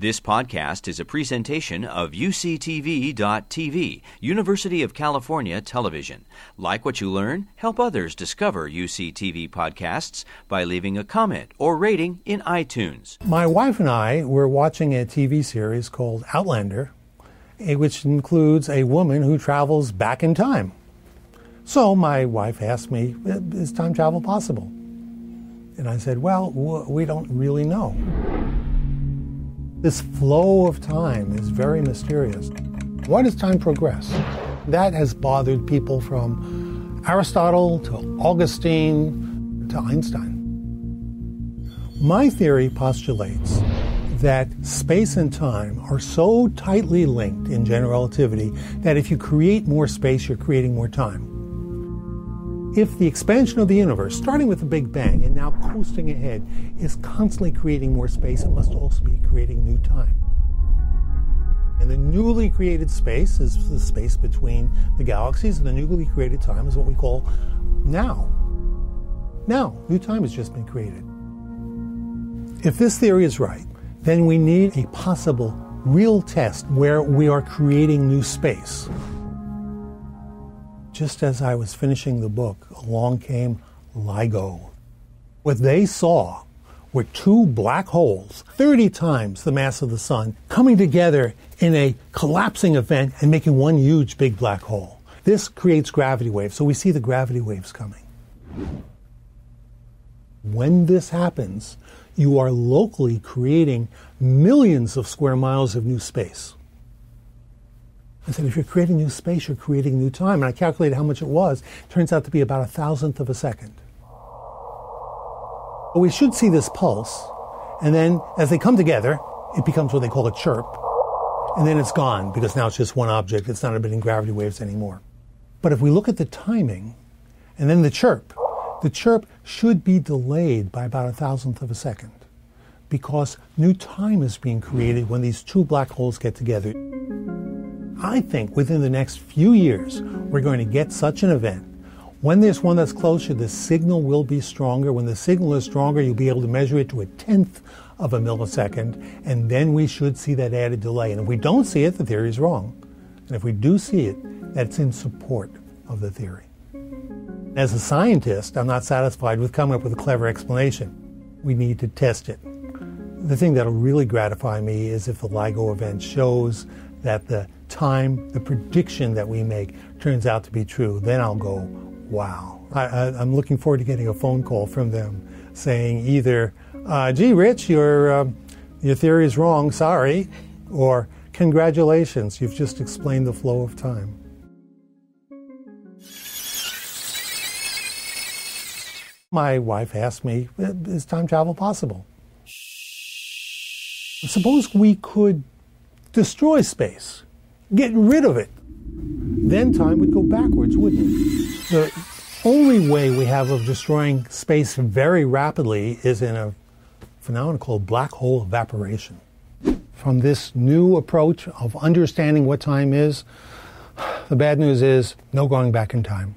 This podcast is a presentation of UCTV.tv, University of California Television. Like what you learn, help others discover UCTV podcasts by leaving a comment or rating in iTunes. My wife and I were watching a TV series called Outlander, eh, which includes a woman who travels back in time. So my wife asked me, Is time travel possible? And I said, Well, we don't really know. This flow of time is very mysterious. Why does time progress? That has bothered people from Aristotle to Augustine to Einstein. My theory postulates that space and time are so tightly linked in general relativity that if you create more space, you're creating more time if the expansion of the universe, starting with the Big Bang and now coasting ahead, is constantly creating more space, it must also be creating new time. And the newly created space is the space between the galaxies, and the newly created time is what we call now. Now, new time has just been created. If this theory is right, then we need a possible real test where we are creating new space just as I was finishing the book, along came LIGO. What they saw were two black holes, 30 times the mass of the sun, coming together in a collapsing event and making one huge big black hole. This creates gravity waves, so we see the gravity waves coming. When this happens, you are locally creating millions of square miles of new space. I said, if you're creating new space, you're creating new time. And I calculated how much it was. It turns out to be about a thousandth of a second. But we should see this pulse. And then as they come together, it becomes what they call a chirp. And then it's gone because now it's just one object. It's not emitting gravity waves anymore. But if we look at the timing and then the chirp, the chirp should be delayed by about a thousandth of a second because new time is being created when these two black holes get together. I think within the next few years, we're going to get such an event. When there's one that's closer, the signal will be stronger. When the signal is stronger, you'll be able to measure it to a tenth of a millisecond, and then we should see that added delay. And if we don't see it, the theory is wrong. And if we do see it, that's in support of the theory. As a scientist, I'm not satisfied with coming up with a clever explanation. We need to test it. The thing that'll really gratify me is if the LIGO event shows that the time the prediction that we make turns out to be true, then I'll go, wow. I, am looking forward to getting a phone call from them saying either, uh, gee, Rich, your, uh, your theory is wrong, sorry, or congratulations, you've just explained the flow of time. My wife asked me, is time travel possible? Suppose we could destroy space get rid of it. Then time would go backwards, wouldn't it? The only way we have of destroying space very rapidly is in a phenomenon called black hole evaporation. From this new approach of understanding what time is, the bad news is no going back in time.